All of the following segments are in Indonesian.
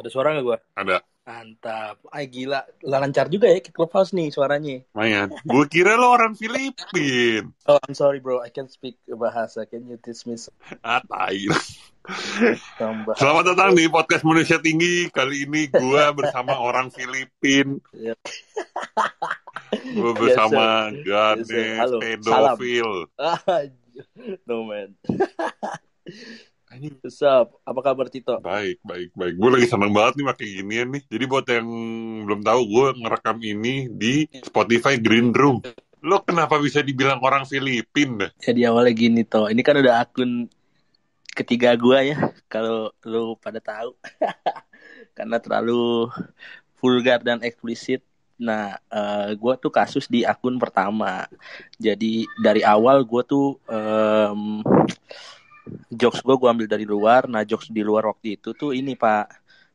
Ada suara nggak gue? Ada. Mantap. Ay gila, lancar juga ya ke clubhouse nih suaranya. Lumayan. Gue kira lo orang Filipin. Oh, I'm sorry bro, I can speak bahasa. Can you teach me some Ah, tai. bahasa? Selamat datang di podcast Manusia Tinggi. Kali ini gue bersama orang Filipin. Iya. Gue bersama Yes, Ganes, sir. Halo. pedofil. Ah, no man. What's up? Apa kabar Tito? Baik, baik, baik. Gue lagi seneng banget nih pakai ginian nih. Jadi buat yang belum tahu, gue ngerekam ini di Spotify Green Room. Lo kenapa bisa dibilang orang Filipin? Jadi awalnya gini toh, ini kan udah akun ketiga gua ya, kalau lu pada tahu. Karena terlalu vulgar dan eksplisit. Nah, eh, gua tuh kasus di akun pertama. Jadi dari awal gua tuh em, jokes gua gua ambil dari luar. Nah, jokes di luar waktu itu tuh ini Pak,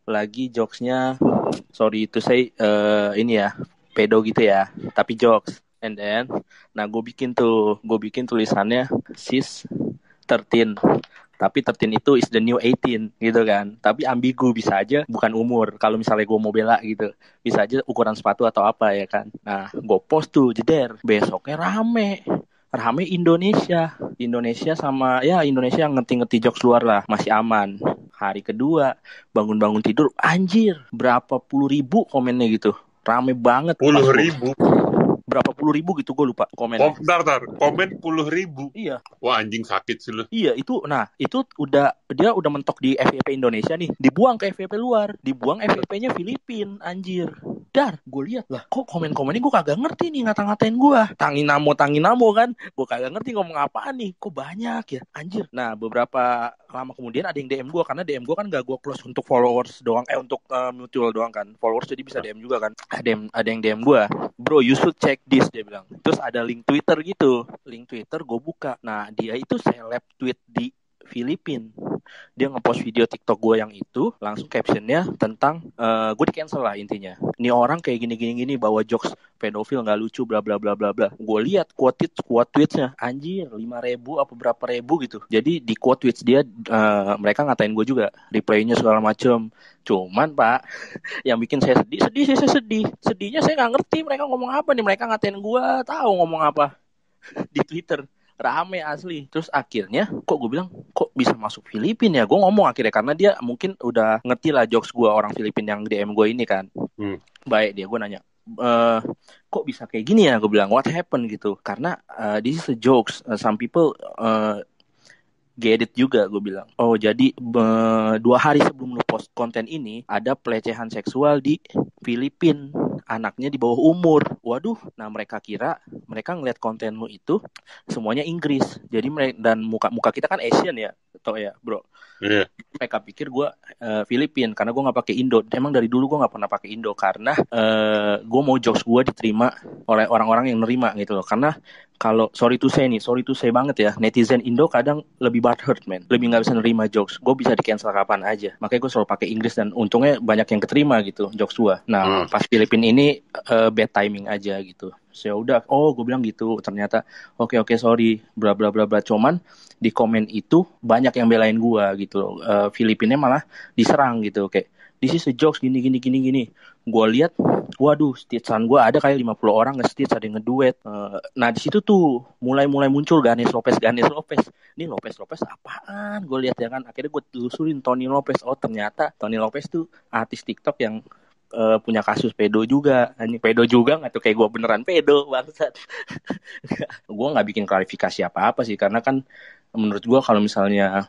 lagi jokesnya, sorry itu saya eh, ini ya, pedo gitu ya, tapi jokes. And then, nah gue bikin tuh, gue bikin tulisannya sis 13 tapi 13 itu is the new 18 gitu kan. Tapi ambigu bisa aja bukan umur. Kalau misalnya gue mau bela gitu bisa aja ukuran sepatu atau apa ya kan. Nah gue post tuh jeder besoknya rame rame Indonesia Indonesia sama ya Indonesia yang ngerti-ngerti jokes luar lah masih aman hari kedua bangun-bangun tidur anjir berapa puluh ribu komennya gitu rame banget Puluh ribu. berapa puluh ribu gitu gue lupa komennya Kom, bentar, bentar. Komen puluh ribu. iya Wah anjing sakit sih lo. Iya itu, nah itu udah dia udah mentok di FVP Indonesia nih, dibuang ke FVP luar, dibuang FVP-nya Filipin, anjir. Dar, gue lihat. Lah, kok komen-komennya gue kagak ngerti nih ngata-ngatain gue, tanginamo tanginamo kan, gue kagak ngerti ngomong apaan nih, kok banyak ya, anjir. Nah beberapa lama kemudian ada yang DM gue karena DM gue kan gak gue close untuk followers doang, eh untuk eh, mutual doang kan, followers jadi bisa DM juga kan. Ada yang ada yang DM gue, bro you should check this dia bilang. Terus ada link Twitter gitu, link Twitter gue buka. Nah dia itu seleb tweet di Filipin. Dia ngepost video TikTok gue yang itu, langsung captionnya tentang eh gue di cancel lah intinya. Ini orang kayak gini gini gini bawa jokes pedofil nggak lucu bla bla bla bla bla. Gue lihat quote tweet quote tweetsnya anjir lima ribu apa berapa ribu gitu. Jadi di quote tweets dia eh, mereka ngatain gue juga replaynya segala macem. Cuman pak yang bikin saya sedih sedih saya sedih sedihnya saya nggak ngerti mereka ngomong apa nih mereka ngatain gue tahu ngomong apa di Twitter rame asli. Terus akhirnya kok gue bilang kok bisa masuk Filipina ya? Gue ngomong akhirnya karena dia mungkin udah ngerti lah jokes gue orang Filipina yang DM gue ini kan. Hmm. baik dia gue nanya eh kok bisa kayak gini ya? Gue bilang what happened? Gitu. Karena eh, this is a jokes. Eh, some people eh, get it juga gue bilang. Oh jadi eh, dua hari sebelum lu post konten ini ada pelecehan seksual di Filipin anaknya di bawah umur. Waduh nah mereka kira mereka ngeliat konten lu itu semuanya Inggris. Jadi mereka dan muka muka kita kan Asian ya atau ya bro. Iya. mereka pikir gue Filipin karena gue nggak pakai Indo. Emang dari dulu gue nggak pernah pakai Indo karena eh gue mau jokes gue diterima oleh orang-orang yang nerima gitu loh. Karena kalau sorry to say nih sorry to say banget ya netizen Indo kadang lebih butthurt man lebih nggak bisa nerima jokes. Gue bisa di cancel kapan aja. Makanya gue selalu pakai Inggris dan untungnya banyak yang keterima gitu jokes gue nah Hmm. pas Filipin ini eh, bad timing aja gitu. So ya udah oh gue bilang gitu ternyata oke oke sorry bla bla bla bla. Cuman di komen itu banyak yang belain gua gitu. Eh, Filipinnya malah diserang gitu kayak this is a jokes gini gini gini gini gua lihat waduh stitchan gua ada kayak 50 orang nge-stitch ada yang ngeduet. Eh, nah di situ tuh mulai mulai muncul Ganes Lopez Ganes Lopez. Ini Lopez Lopez apaan? Gue lihat ya kan akhirnya gue telusurin Tony Lopez. Oh ternyata Tony Lopez tuh artis TikTok yang eh, punya kasus pedo juga. Anjing pedo juga nggak tuh? Kayak gue beneran pedo bangsat. Gue nggak bikin klarifikasi apa apa sih karena kan menurut gue kalau misalnya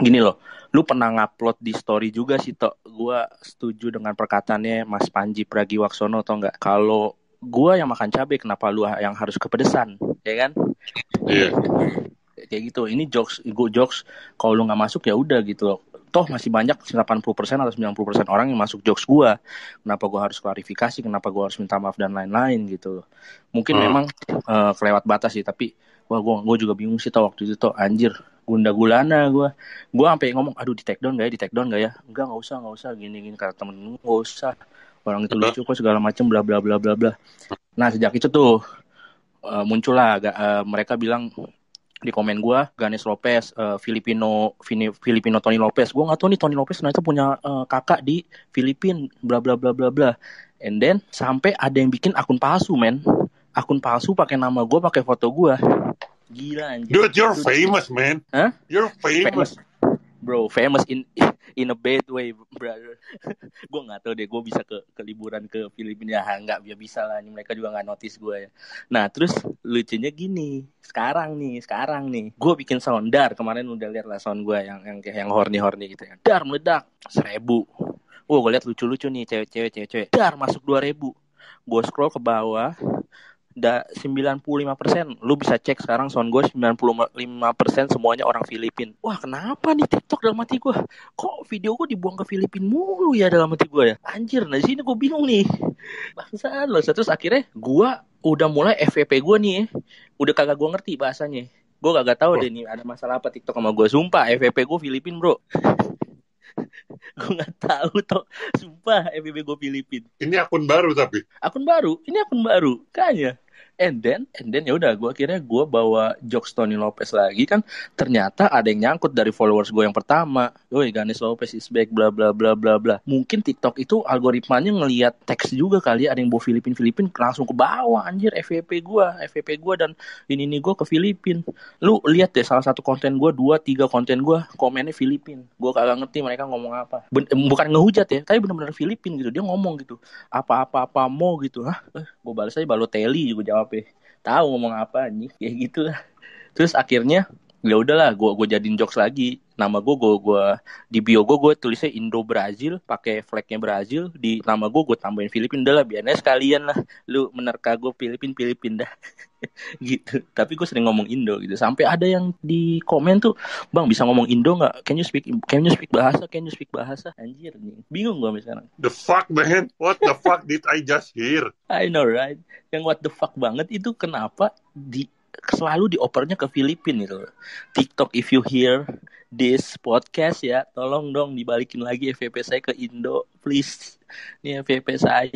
gini loh lu pernah ngupload di story juga sih tok. Gue setuju dengan perkataannya Mas Panji Pragiwaksono atau enggak kalau gue yang makan cabai kenapa lu yang harus kepedesan? Ya kan? Iya. kayak gitu. Ini jokes gue jokes kalau lu nggak masuk ya udah gitu toh masih banyak 80% atau 90% orang yang masuk jokes gua. Kenapa gua harus klarifikasi? Kenapa gua harus minta maaf dan lain-lain gitu mungkin Hmm. memang eh, kelewat batas sih tapi wah gua gua juga bingung sih tau waktu itu tuh anjir gunda gulana gua gua sampai ngomong aduh di take down gak ya di take down gak ya enggak nggak usah nggak usah gini gini kata temen nggak usah orang itu lucu kok segala macem bla bla bla bla bla nah sejak itu tuh eh, muncullah agak eh, mereka bilang di komen gua Ganes Lopez, uh, Filipino Vini, Filipino Tony Lopez. Gua nggak tahu nih Tony Lopez ternyata punya uh, kakak di Filipina, bla bla bla bla bla. And then sampai ada yang bikin akun palsu, men. Akun palsu pakai nama gua, pakai foto gua. Gila anjir. Dude, you're famous, man. Hah? You're famous. Bro, famous in in a bad way, brother. gue nggak tahu deh, gue bisa ke, ke liburan ke Filipina ya nggak, biar bisa lah. Ini mereka juga nggak notice gue ya. Nah, terus lucunya gini, sekarang nih, sekarang nih, gue bikin sound dar. Kemarin udah lihat lah sound gue yang yang yang horny horny gitu ya. Dar meledak seribu. Wah, gue lihat lucu-lucu nih cewek-cewek, cewek-cewek. Dar masuk dua ribu. Gue scroll ke bawah, da 95% lu bisa cek sekarang sound gue 95% semuanya orang Filipin. Wah kenapa nih TikTok dalam hati gue kok video gue dibuang ke Filipin mulu ya dalam hati gue ya? Anjir nah sini gue bingung nih. Bangsa loh. Terus akhirnya gue udah mulai FVP gue nih udah kagak gue ngerti bahasanya. Gue kagak tahu deh nih ada masalah apa TikTok sama gue sumpah FVP gue Filipin bro. Gue nggak tahu toh. Sumpah FVP gue Filipin. Ini akun baru tapi. Akun baru? Ini akun baru? Kayaknya and then and then ya udah gue akhirnya gue bawa jokes Tony Lopez lagi kan ternyata ada yang nyangkut dari followers gue yang pertama. Woi Ganes Lopez is back bla bla bla bla bla. Mungkin TikTok itu algoritmanya ngelihat teks juga kali ada yang bawa Filipin Filipin langsung ke bawah anjir FVP gue FVP gue dan ini nih gue ke Filipin. Lu lihat deh salah satu konten gue dua tiga konten gue komennya Filipin. Gue kagak ngerti mereka ngomong apa. Ben bukan ngehujat ya tapi bener-bener Filipin gitu dia ngomong gitu. Apa-apa apa mau gitu hah? Eh, gue balas aja Balotelli juga jawab apa tahu ngomong apa nih kayak gitu lah. Terus akhirnya ya udahlah gue gue jadiin jokes lagi. Nama gue gue gue di bio gue gue tulisnya Indo Brazil pakai flagnya Brazil. Di nama gue gue tambahin Filipin. Udah lah biarnya sekalian lah. Lu menerka gue Filipin Filipin dah. Gitu. Tapi gue sering ngomong Indo gitu. Sampai ada yang di komen tuh bang bisa ngomong Indo nggak? Can you speak can you speak bahasa? Can you speak bahasa? Anjir nih. Bingung gue sekarang. The fuck man? What the fuck did I just hear? I know right? Yang what the fuck banget itu kenapa di selalu diopernya ke Filipina gitu. TikTok if you hear this podcast ya, tolong dong dibalikin lagi FVP saya ke Indo, please. Ini FVP saya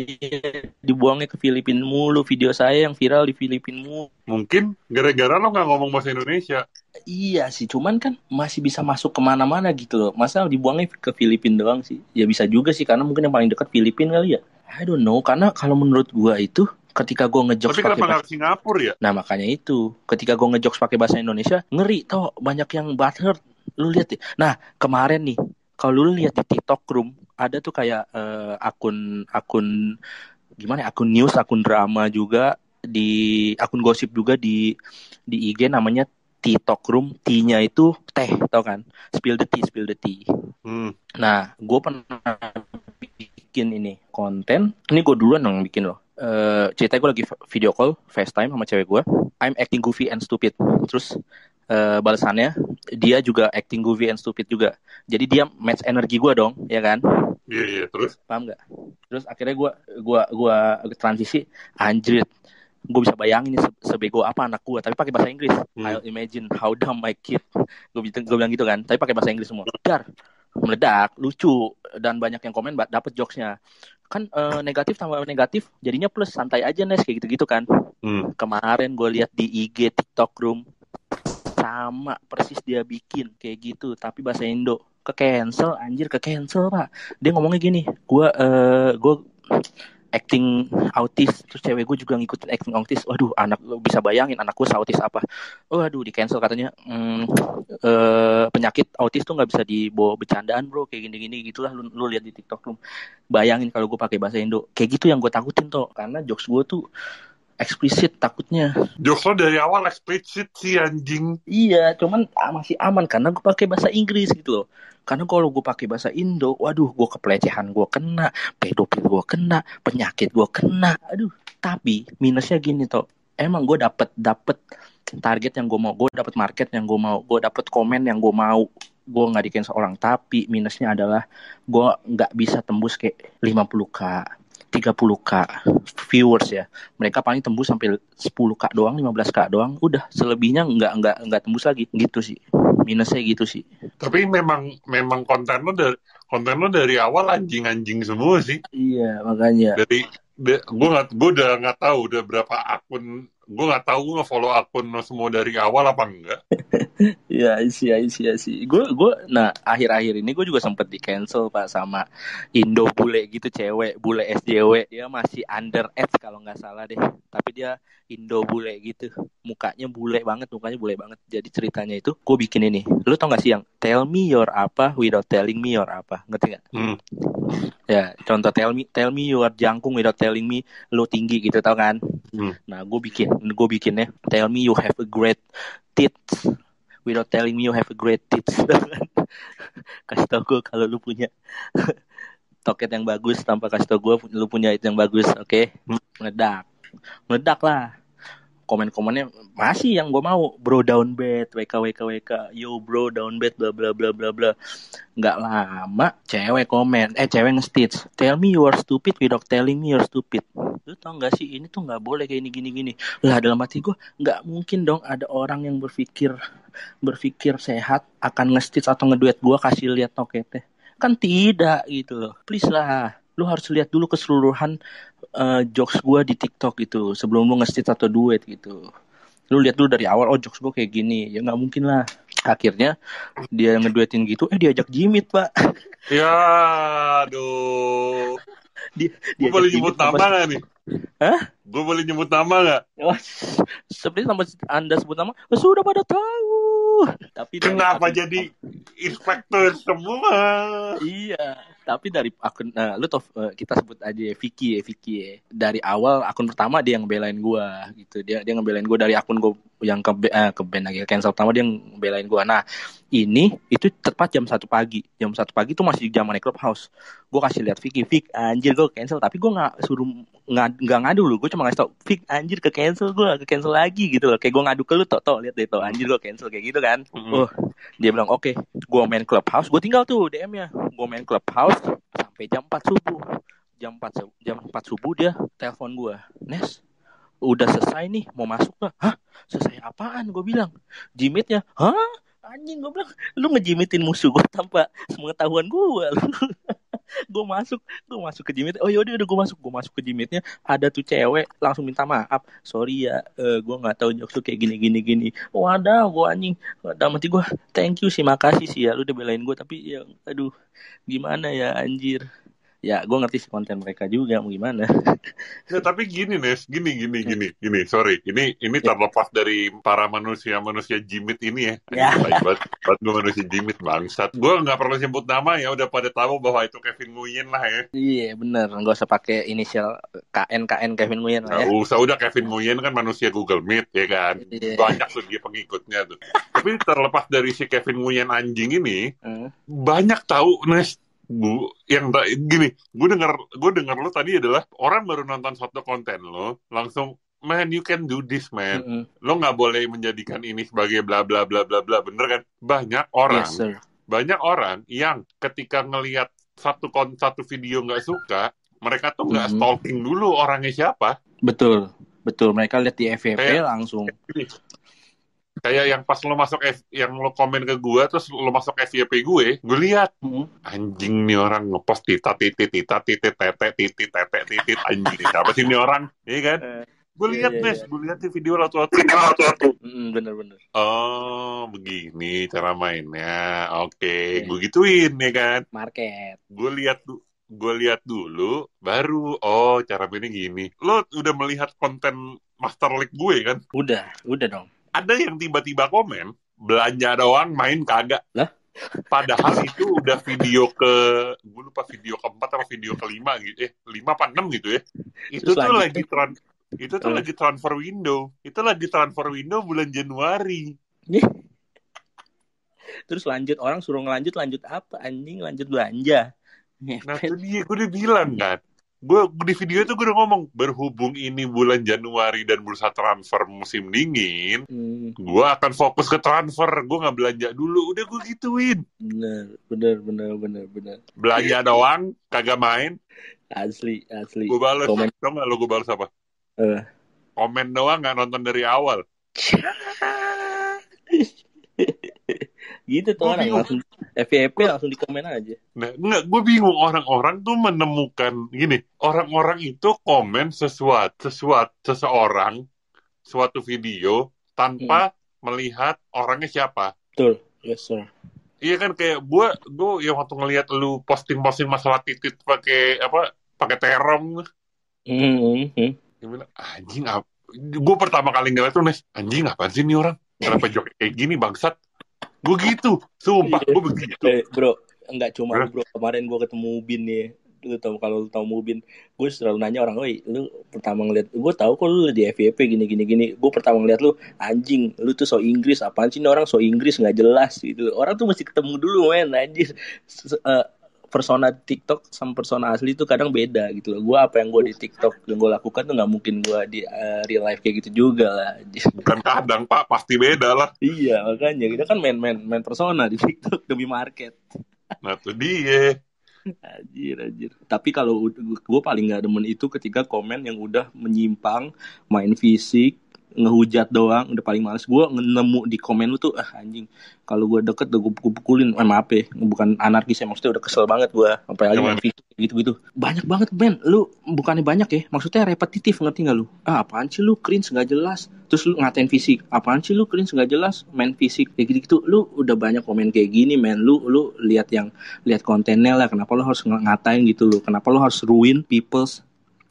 dibuangnya ke Filipina mulu, video saya yang viral di Filipina mulu. Mungkin gara-gara lo nggak ngomong bahasa Indonesia. Iya sih, cuman kan masih bisa masuk ke mana-mana gitu loh. Masa dibuangnya ke Filipina doang sih? Ya bisa juga sih, karena mungkin yang paling dekat Filipina kali ya. I don't know, karena kalau menurut gua itu ketika gue ngejokes pakai bahasa Singapura ya? Nah makanya itu. Ketika gue ngejokes pakai bahasa Indonesia ngeri tau banyak yang butthurt. Lu lihat deh nah kemarin nih kalau lu lihat di TikTok room ada tuh kayak uh, akun akun gimana ya, akun news akun drama juga di akun gosip juga di di IG namanya TikTok room. T-nya itu teh tau kan? Spill the tea spill the tea. Hmm. nah gue pernah bikin ini konten. Ini gue duluan yang bikin loh uh, cerita gue lagi video call FaceTime sama cewek gue I'm acting goofy and stupid. Terus uh, balasannya dia juga acting goofy and stupid juga. Jadi dia match energi gue dong ya kan? Iya yeah, iya yeah, terus? Paham nggak? Terus akhirnya gue gua gua transisi anjrit. Gue bisa bayangin nih sebego apa anak gue tapi pakai bahasa Inggris. Hmm. I'll imagine how dumb my kid. Gue bilang gitu kan tapi pakai bahasa Inggris semua. Dar meledak lucu dan banyak yang komen dapet jokesnya kan uh, negatif tambah negatif jadinya plus. Santai aja Nes kayak gitu-gitu kan. Hmm. kemarin gue lihat di IG TikTok room sama persis dia bikin kayak gitu tapi bahasa Indo. Ke cancel anjir ke cancel pak. Dia ngomongnya gini gue uh, gue acting autis terus cewek gue juga ngikutin acting autis. Waduh anak bisa bayangin anak gue autis apa. Waduh di cancel katanya. Hmm, e, penyakit autis tuh nggak bisa dibawa bercandaan bro. Kayak gini-gini gitulah. Lu, lu lihat di tiktok lu bayangin kalau gue pakai bahasa Indo. Kayak gitu yang gue takutin tuh karena jokes gue tuh eksplisit takutnya. Lo dari awal eksplisit sih anjing. Iya, cuman ah, masih aman karena gue pakai bahasa Inggris gitu loh. Karena kalau gue pakai bahasa Indo, waduh, gue kepelecehan gue kena, pedofil gue kena, penyakit gue kena, aduh. Tapi minusnya gini toh, emang gue dapet dapet target yang gue mau, gue dapet market yang gue mau, gue dapet komen yang gue mau, gue nggak di seorang tapi minusnya adalah gue nggak bisa tembus kayak 50k 30k viewers ya mereka paling tembus sampai 10k doang 15k doang udah selebihnya nggak nggak nggak tembus lagi gitu sih minusnya gitu sih. Tapi memang memang konten lo dari konten lo dari awal anjing-anjing semua sih. Iya makanya. Dari gue nggak gue udah nggak tahu udah berapa akun gue nggak tahu gue nge-follow akun lo semua dari awal apa enggak. Iya, isi, isi, isi. Gue, gue, nah akhir-akhir ini gue juga sempet di cancel pak sama Indo bule gitu cewek, bule SJW. Dia masih under age kalau nggak salah deh. Tapi dia Indo bule gitu, mukanya bule banget, mukanya bule banget. Jadi ceritanya itu gue bikin ini. Lu tau gak sih yang tell me your apa without telling me your apa, ngerti gak? Hmm. Ya, contoh tell me, tell me your jangkung without telling me lu tinggi gitu tau kan? Hmm. Nah, gue bikin, gue bikinnya tell me you have a great tits without telling me you have a great tits. kasih tau gue kalau lu punya toket yang bagus tanpa kasih tau gue lu punya itu yang bagus, oke? Hmm. Meledak, meledak lah. Komen-komennya masih yang gue mau, bro down bed, WK WK WK, yo bro down bed, bla bla bla bla bla. Nggak lama, cewek komen, eh cewek nge-stitch, tell me you are stupid without telling me you're stupid. Lu tau gak sih, ini tuh nggak boleh kayak ini gini gini. Lah dalam hati gue, nggak mungkin dong ada orang yang berpikir berpikir sehat akan nge-stitch atau ngeduet gue kasih lihat toketnya. Kan tidak gitu loh. Please lah, lu harus lihat dulu keseluruhan eh, jokes gue di TikTok gitu sebelum lu nge-stitch atau duet gitu. Lu lihat dulu dari awal, oh jokes gue kayak gini, ya nggak mungkin lah. Akhirnya dia ngeduetin gitu, eh diajak jimit pak. Ya, aduh. Dia, Gue diajak boleh nyebut nama gak nih? Hah? Gue boleh nyebut nama gak? Wah, seperti sama anda sebut nama, sudah pada tahu. Tapi Kenapa jadi inspektor semua? Iya, tapi dari akun, nah, lu tau eh, kita sebut aja ya, Vicky ya, Vicky ya. Dari awal akun pertama dia yang belain gua gitu. Dia dia ngebelain gua dari akun gua yang ke eh, ke band lagi cancel pertama dia ngebelain gua. Nah, ini itu tepat jam satu pagi. Jam satu pagi itu masih zamannya Clubhouse. Gua kasih lihat Vicky, Vick anjir gua cancel, tapi gua nggak suruh nggak nggak ngadu lu, gua cuma ngasih tau Vick anjir ke cancel gua, ke cancel lagi gitu loh. Kayak gua ngadu ke lu, toh, toh lihat deh toh anjir gua cancel kayak gitu kan. Mm-mm. Oh, dia bilang oke gue main clubhouse gue tinggal tuh DM nya gue main clubhouse sampai jam 4 subuh jam 4 su- jam 4 subuh dia telepon gue Nes udah selesai nih mau masuk gak hah selesai apaan gue bilang jimitnya hah anjing gue bilang lu ngejimitin musuh gue tanpa sepengetahuan gue gue masuk gue masuk ke jimit oh yaudah udah gue masuk. Gue masuk ke jimitnya ada tuh cewek langsung minta maaf. Sorry ya eh, gue nggak tahu jokes lu kayak gini gini gini. Wadah gue anjing. Dalam hati gue thank you sih makasih sih ya lu udah belain gue tapi ya aduh gimana ya anjir ya gue ngerti sih konten mereka juga mau gimana Ya, tapi gini Nes, gini gini gini gini, sorry, ini ini terlepas dari para manusia manusia jimit ini ya. Ya. Banget, banget gue manusia jimit bangsat. Gue nggak perlu sebut nama ya, udah pada tahu bahwa itu Kevin Nguyen lah ya. iya bener nggak usah pakai inisial KN KN Kevin Nguyen lah ya Nggak usah udah Kevin Nguyen kan manusia Google Meet ya kan. Iya. Banyak tuh dia pengikutnya tuh. tapi terlepas dari si Kevin Nguyen anjing ini, Hmm. banyak tahu Nes bu yang gini gue dengar gue dengar lo tadi adalah orang baru nonton satu konten lo langsung man you can do this man. Mm-mm. lo nggak boleh menjadikan ini sebagai bla bla bla bla bla bener kan? Banyak orang yes sir. banyak orang yang ketika ngelihat satu kon satu video nggak suka mereka tuh nggak Mhm. stalking dulu orangnya siapa. Betul betul. Mereka lihat di FVP langsung kayak yang pas lo masuk F, yang lo komen ke gue terus lo masuk FYP gue gue lihat Hmm. anjing nih orang ngepost tita titit tita titit tete titit tete titit anjing siapa sih ini orang? Iya kan? Eh, gue iya, lihat iya, Nes iya. gue lihat di video lato lato Mm, bener-bener oh begini cara mainnya. Oke Iya. gue gituin ya kan? Market. Gue lihat du- gue lihat dulu baru oh cara mainnya gini. Lo udah melihat konten Master League gue kan? Udah udah dong ada yang tiba-tiba komen belanja doang main kagak. Lah? padahal itu udah video ke gue lupa video keempat atau video kelima gitu eh lima apa enam gitu ya. Itu Terus tuh lagi tran itu tuh lagi transfer window. Itu lagi transfer window bulan Januari. Terus lanjut orang suruh ngelanjut lanjut apa? Anjing lanjut belanja. Nah itu dia gue udah bilang kan gue di video itu gue udah ngomong berhubung ini bulan Januari dan bursa transfer musim dingin Hmm, gue akan fokus ke transfer. Gue nggak belanja dulu. Udah gue gituin. Bener bener bener bener bener. Belanja doang kagak main. Asli asli. Gue balas Komen. tau gak lo gue balas apa? Eh. komen doang nggak nonton dari awal gitu tuh Gua orang bingung. langsung FVP langsung di komen aja nah nggak gue bingung orang-orang tuh menemukan gini orang-orang itu komen sesuatu sesuatu seseorang suatu video tanpa melihat orangnya siapa. Betul. Yes, sir. Iya kan kayak gue gue yang waktu ngelihat lu posting-posting masalah titit pakai apa pakai terong Hmm, hmm. dia bilang anjing apa gue pertama kali ngeliat tuh Nes anjing apa sih nih orang kenapa joget kayak gini bangsat gue gitu sumpah Iya. gue begitu Eh, bro, enggak cuma bro. Kemarin gua ketemu Ubin nih. Lu tau kalau lu tau Mubin, gue selalu nanya orang, "Woi, lu pertama ngeliat gue tahu kok lu di FYP gini gini gini." Gue pertama ngeliat lu, anjing, lu tuh so Inggris, apaan sih ini orang so Inggris nggak jelas gitu. Orang tuh mesti ketemu dulu, men, anjir. Eh, persona TikTok sama persona asli itu kadang beda gitu loh. Gue apa yang gue di TikTok yang gue lakukan tuh nggak mungkin gue di eh, real life kayak gitu juga lah. bukan kadang pak pasti beda lah iya makanya kita kan main main main persona di TikTok demi market. nah tuh dia Anjir, anjir. Tapi kalau gue paling nggak demen itu ketika komen yang udah menyimpang, main fisik, ngehujat doang, udah paling males. Gue nemu di komen lu tuh, ah anjing. Kalau gue deket udah gue pukulin, eh, maaf ya, bukan anarkis ya, maksudnya udah kesel banget gue. Sampai lagi main fisik gitu-gitu. Banyak banget, Ben. Lu bukannya banyak ya, maksudnya repetitif, ngerti nggak lu? Ah apaan sih lu, cringe nggak jelas. Terus lu ngatain fisik, apaan sih lu, cringe nggak jelas, main fisik. Kayak gitu-gitu, lu udah banyak komen kayak gini, men. Lu, lu lihat yang lihat kontennya lah kenapa lo harus ng- ngatain gitu loh kenapa lo harus ruin people's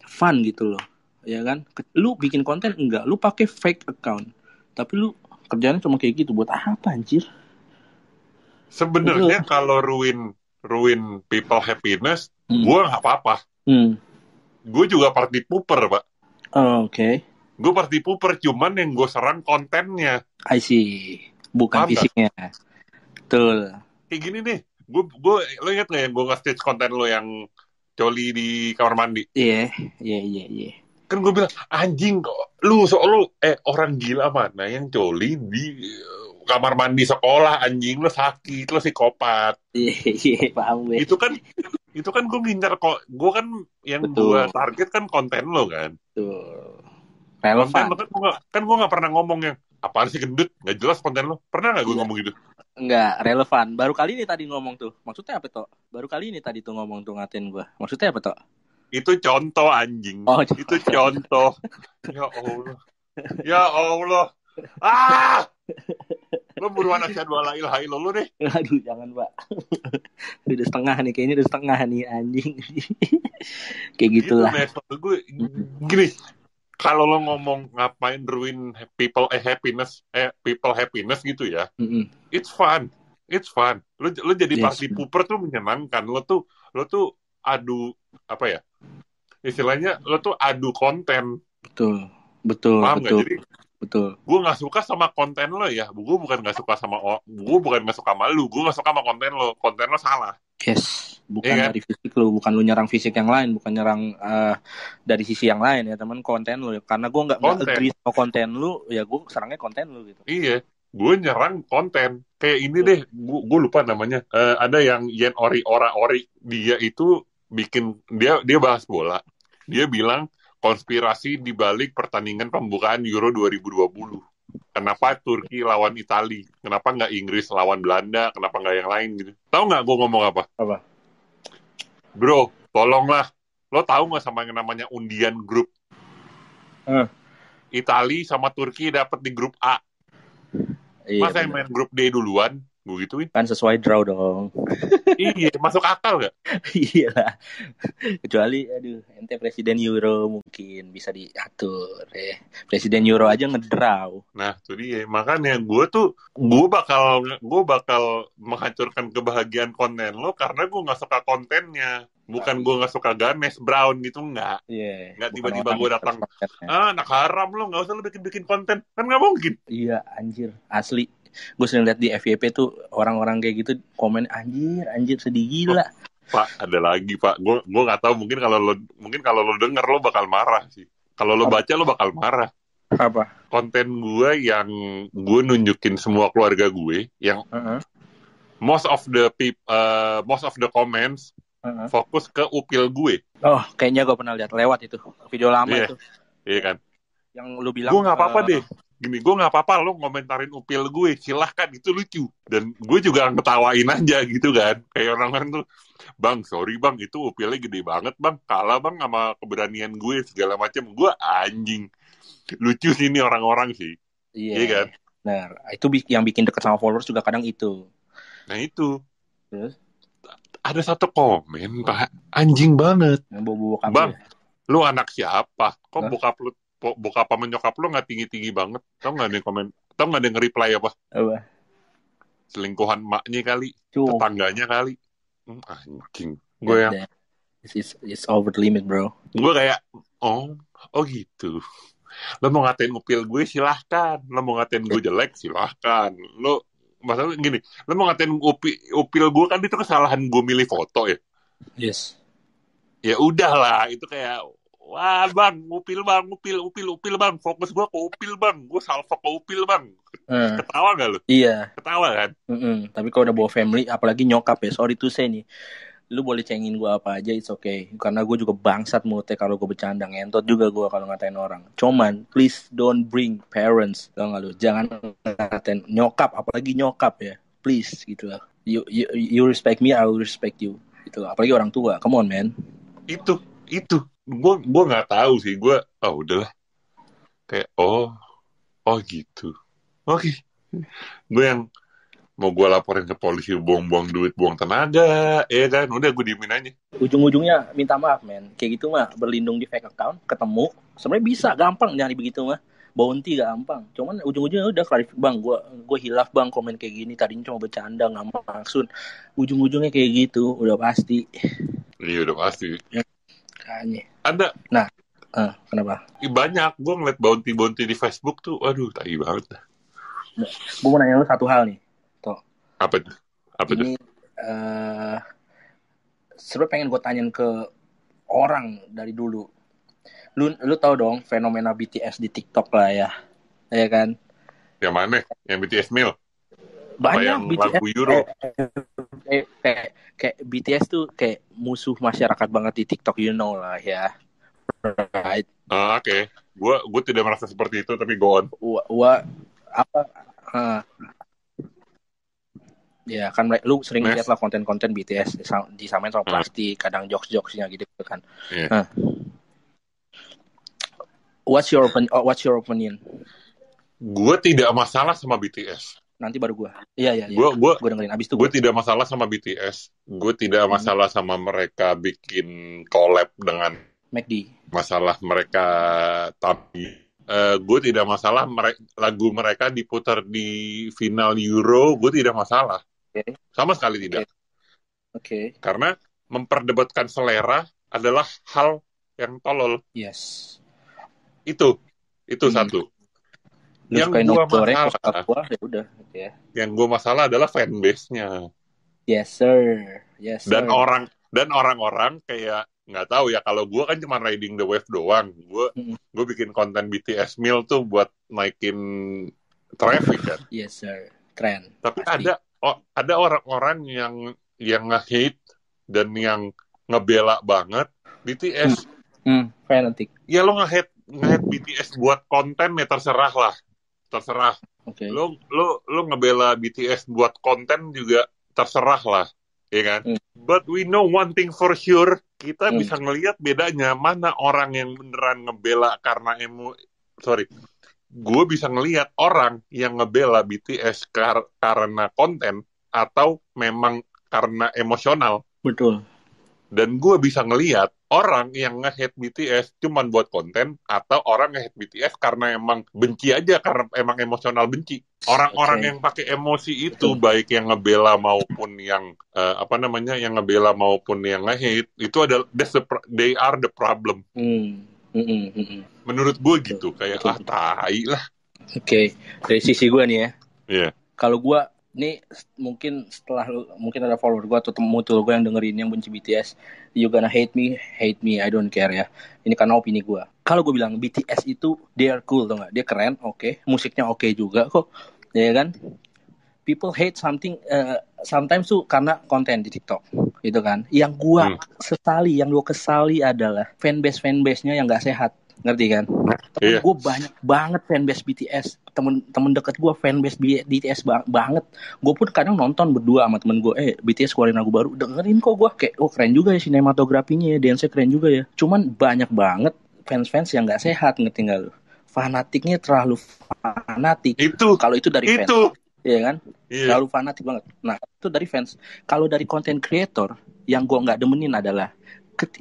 fun gitu loh ya kan? Lu bikin konten enggak. Lu pakai fake account. Tapi lu kerjanya cuma kayak gitu. Buat apa anjir? Sebenarnya kalau ruin ruin people happiness Hmm. gue nggak apa-apa. Hmm. gue juga party pooper pak. Oh, oke. Gue party pooper cuman yang gue serang kontennya. I see. Bukan Paham fisiknya. Betul. Kayak gini nih. Gue gue lo inget nggak yang gue nge-stage konten lo yang coli di kamar mandi? Iya iya iya iya kan gue bilang anjing kok lu so lu eh orang gila mana yang coli di eh, kamar mandi sekolah anjing lo sakit lo psikopat iya iya paham gue itu kan itu kan gue ngincar kok gue kan yang Betul. gue target kan konten lo kan tuh konten relevan kan gue nggak- kan gue nggak pernah ngomong yang apaan sih gendut nggak jelas konten lo pernah nggak gue Iya. ngomong gitu Enggak, relevan. Baru kali ini tadi ngomong tuh. Maksudnya apa, Tok? Baru kali ini tadi tuh ngomong tuh ngatain gua. Maksudnya apa, Tok? Itu contoh anjing. Oh, itu contoh. Ya allah. Ya allah. Ah! Lo buruan asyhadu alla ilaha illallah deh. Aduh, jangan, Pak. udah setengah nih, kayaknya udah setengah nih, anjing. Kayak gitulah. Gitu, gue gini kalau lo ngomong ngapain ruin people eh, happiness eh people happiness gitu ya Mm-mm. it's fun. It's fun. Lo lo jadi Yes. party pooper tuh menyenangkan. Lo tuh lo tuh adu apa ya istilahnya lo tuh adu konten Betul. Betul, paham betul, jadi betul. gue nggak suka sama konten lo ya gue bukan nggak suka sama gue bukan nggak suka sama lu gue nggak suka sama konten lo konten lo salah Yes. Bukan Iya kan? dari fisik lu, bukan lu nyerang fisik yang lain, bukan nyerang eh, dari sisi yang lain ya, teman konten lu. Karena gua nggak agree sama konten lu, ya gua serangnya konten lu gitu. Iya, gue nyerang konten. Kayak ini deh, gue lupa namanya. Eh, ada yang Yen Ori Ora Ori. Dia itu bikin dia dia bahas bola. Dia bilang konspirasi di balik pertandingan pembukaan Euro 2020. Kenapa Turki lawan Itali? Kenapa nggak Inggris lawan Belanda? Kenapa nggak yang lain gitu? Tahu nggak gue ngomong apa? Apa? Bro, tolonglah. Lo tahu nggak sama yang namanya undian grup? Eh. Itali sama Turki dapat di grup A. Iya, Masa yang main grup D duluan? Gue gituin. kan sesuai draw dong. iya, masuk akal gak? Iya lah. Kecuali aduh, ente presiden Euro mungkin bisa diatur ya. Presiden Euro aja ngedraw. Nah, itu dia. Makanya gue tuh, gue bakal, gue bakal menghancurkan kebahagiaan konten lo karena gue nggak suka kontennya. Bukan gue nggak suka Ganesh Brown gitu, nggak. Iya. Nggak tiba-tiba yang datang. Ah, anak haram lo, nggak usah lo bikin-bikin konten. Kan nggak mungkin. Iya, anjir. Asli. Gue sering lihat di FYP tuh orang-orang kayak gitu komen anjir, anjir sedih gila. Pak, ada lagi Pak. Gue gue nggak tahu mungkin kalau lo mungkin kalau lo denger lo bakal marah sih. Kalau lo baca lo bakal marah. Apa? Konten gue yang gue nunjukin semua keluarga gue, yang Heeh. most of the peop, uh, most of the comments heeh. fokus ke upil gue, Oh, kayaknya gue pernah lihat lewat itu. Video lama Iya. itu. iya kan? Yang lu bilang Gue nggak apa-apa eh, deh. Gini, gue nggak apa-apa lo ngomentarin upil gue, silahkan itu lucu. Dan gue juga ngetawain aja gitu kan. Kayak orang-orang tuh, bang sorry bang itu upilnya gede banget bang, kalah bang sama keberanian gue segala macam. Gue anjing. lucu sih ini orang-orang sih. Iya. Iya kan? Benar. Itu yang bikin deket sama followers juga kadang itu. Nah itu Terus ada satu komen pak anjing banget. Bang, lu anak siapa? Kok Hah? bokap lu bokap sama nyokap lu nggak tinggi tinggi banget? Tau nggak ada yang komen? Tau nggak ada yang reply apa? Apa? Selingkuhan maknya kali, Cuy. tetangganya kali. Hmm, anjing. Gue yang It's, it's, over the limit, bro. gue kayak oh oh gitu lo mau ngatain upil gue silahkan lo mau ngatain gue jelek silahkan lo masalah gini lo mau ngatain upi, upil gue kan itu kesalahan gue milih foto ya Yes. ya udahlah itu kayak wah bang upil bang upil upil upil bang fokus gue ke upil bang gue salvo ke upil bang Eh, ketawa gak lo iya. ketawa kan Mm-mm. Tapi kalau udah bawa family, apalagi nyokap ya, sorry to say nih. Lu boleh cengin gue apa aja, it's okay. Karena gue juga bangsat mulutnya kalau gue bercanda. Ngentot juga gue kalau ngatain orang. Cuman, please don't bring parents. Tau gak lu? Jangan ngatain nyokap, apalagi nyokap ya. Please, gitu lah. You, you, you respect me, I will respect you. Gitu lah. Apalagi orang tua. Come on, man. itu itu gue gue nggak tahu sih gue oh udahlah kayak oh oh gitu oke gue yang mau gue laporin ke polisi buang-buang duit buang tenaga ya kan udah gue diemin aja Ujung-ujungnya minta maaf, man. Kayak gitu mah, berlindung di fake account, ketemu. Sebenarnya bisa, gampang nyari begitu mah. Bounty gampang. Cuman ujung-ujungnya udah clarify, bang, gue gue hilaf bang komen kayak gini. Tadinya cuma bercanda, nggak maksud. Ujung-ujungnya kayak gitu, udah pasti. iya udah pasti Kayaknya. Ada Ah, kenapa? ih, banyak gue ngeliat bounty bounty di Facebook tuh aduh tai banget. Gue mau nanya lu satu hal nih. apa tuh apa tuh Ini eh sebenarnya pengen gue tanyain ke orang dari dulu. Lu lu tau dong fenomena BTS di TikTok lah ya. Ya kan? yang mana yang BTS Mil apa Banyak BTS lagu Euro kayak, kayak kayak BTS tuh kayak musuh masyarakat banget di TikTok you know lah ya. Right. Ah, oke gue gue tidak merasa seperti itu tapi go on Wa, wa- apa ah. Ya kan lu sering Mes. lihat lah konten-konten BTS disam- disamain sama Hmm. plastik, kadang jokes-jokesnya gitu kan. Iya. Ah. What's your opinion? what's your opinion? gue tidak masalah sama BTS Nanti baru gua. Iya iya gue gue Gua dengerin abis itu gue gua. tidak masalah sama BTS gue tidak Hmm. masalah sama mereka bikin collab dengan McD. masalah mereka tapi gue tidak masalah mere- lagu mereka diputar di final Euro gue tidak masalah Oke. sama sekali tidak Oke. karena memperdebatkan selera adalah hal yang tolol Yes. itu itu Hmm. satu Lu Yang sukain gua goreng, masalah- gua, ya udah gitu ya. yang gue masalah adalah fanbase-nya Yes sir. Yes sir. dan orang dan orang-orang kayak nggak tahu ya kalau gue kan cuma riding the wave doang gue Mm-mm. gue bikin konten BTS meal tuh buat naikin traffic kan Yes sir. Keren. tapi Pasti. ada oh, ada orang-orang yang yang nge-hate dan yang ngebela banget BTS Hmm. Fanatic. ya lo nge-hate nge-hate BTS buat konten ya terserah lah terserah Oke. lo lo lo ngebela BTS buat konten juga terserah lah ya kan Hmm. but we know one thing for sure kita Hmm. bisa ngelihat bedanya mana orang yang beneran ngebela karena emo sorry gue bisa ngelihat orang yang ngebela BTS kar- karena konten atau memang karena emosional Betul. Dan gue bisa ngelihat orang yang nge-hate BTS cuman buat konten atau orang nge-hate BTS karena emang benci aja karena emang emosional benci. Orang-orang Oke. yang pakai emosi itu baik yang ngebela maupun yang eh, apa namanya yang ngebela maupun yang nge-hate itu adalah the they are the problem. Hmm. Mm-mm, mm-mm. Menurut gue gitu kayak Betul. ah tai lah. Oke. Dari sisi gue nih ya. Iya. Kalau gue nih mungkin setelah mungkin ada follower gue atau temu tuh gue yang dengerin yang benci BTS, you gonna hate me, hate me, I don't care ya. Ini karena opini gue. Kalau gue bilang BTS itu they are cool tuh nggak? Dia keren, oke, musiknya oke juga kok, ya kan? People hate something eh, sometimes tuh karena konten di TikTok, gitu kan? Yang gue Hmm. sesali, yang gue kesali adalah fanbase fanbase-nya yang nggak sehat, ngerti kan? Temen Iya. gue banyak banget fanbase BTS. Temen-temen deket gue fanbase BTS ba- banget. Gue pun kadang nonton berdua sama temen gue. Eh BTS keluarin lagu baru. Dengerin kok gue kayak oh keren juga ya sinematografinya ya. Dance keren juga ya. Cuman banyak banget fans-fans yang gak sehat ngerti gak lu? fanatiknya terlalu fanatik. Itu, Kalau itu dari fans, itu. ya kan? Iya. Terlalu fanatik banget. Nah, itu dari fans. Kalau dari content creator, yang gua nggak demenin adalah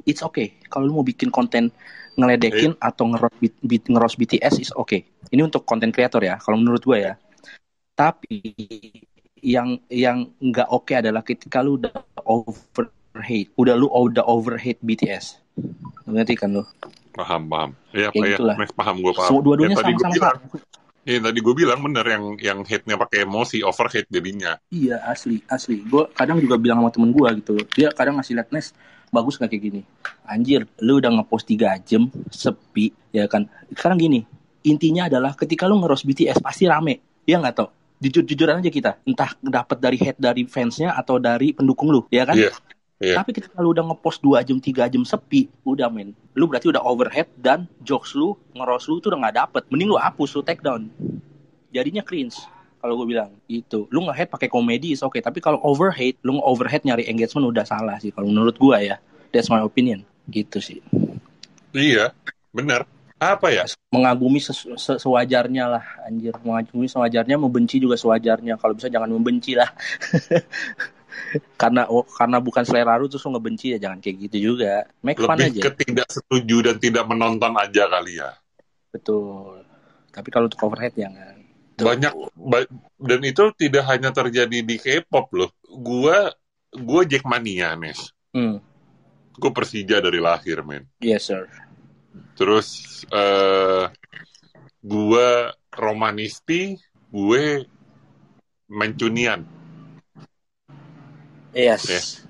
it's okay. Kalau lu mau bikin konten ngeledekin atau ngeros, B- B- ngeros BTS is okay. Ini untuk content creator ya, kalau menurut gua ya. Tapi yang yang nggak oke adalah ketika lu udah over hate, udah lu udah over hate BTS. Ngerti kan lu? Paham, paham. Iya, ya. gitulah. Paham gue paham. So, dua-duanya gue sama-sama bilang. Iya, tadi gue bilang bener yang yang hate-nya pakai emosi, over hate jadinya. Iya asli asli. Gue kadang juga bilang sama temen gue gitu. Dia kadang ngasih liat Nes bagus nggak kayak gini. Anjir, lu udah ngepost 3 jam sepi ya kan. Sekarang gini, intinya adalah ketika lu ngeros BTS pasti rame. Ya nggak tau. Jujur-jujuran aja kita. Entah dapat dari hate dari fansnya atau dari pendukung lu, ya kan? Iya. Iya. Tapi ketika lu udah ngepost 2 jam 3 jam sepi, udah men. Lu berarti udah overhead dan jokes lu, ngeros lu tuh udah nggak dapet. Mending lu hapus, lu take down. Jadinya cringe kalau gue bilang itu. Lu nge-hate pakai komedi is oke tapi kalau overhate lu overhead nyari engagement udah salah sih kalau menurut gue ya. That's my opinion. Gitu sih. Iya, bener. Apa ya? mengagumi ses- se- sewajarnya lah anjir. Mengagumi sewajarnya membenci juga sewajarnya. Kalau bisa jangan membenci lah. Karena oh, karena bukan selera lu terus lu ngebenci ya jangan kayak gitu juga. Make fun Lebih aja. ke tidak setuju dan tidak menonton aja kali ya. betul. Tapi kalau untuk overhead jangan Tuh. Banyak ba- dan itu tidak hanya terjadi di K-pop loh. Gua gua Jackmania, Nes. hmm. Gue Persija dari lahir, men. yes sir Terus eh gua Romanisti, gue Mancunian. yes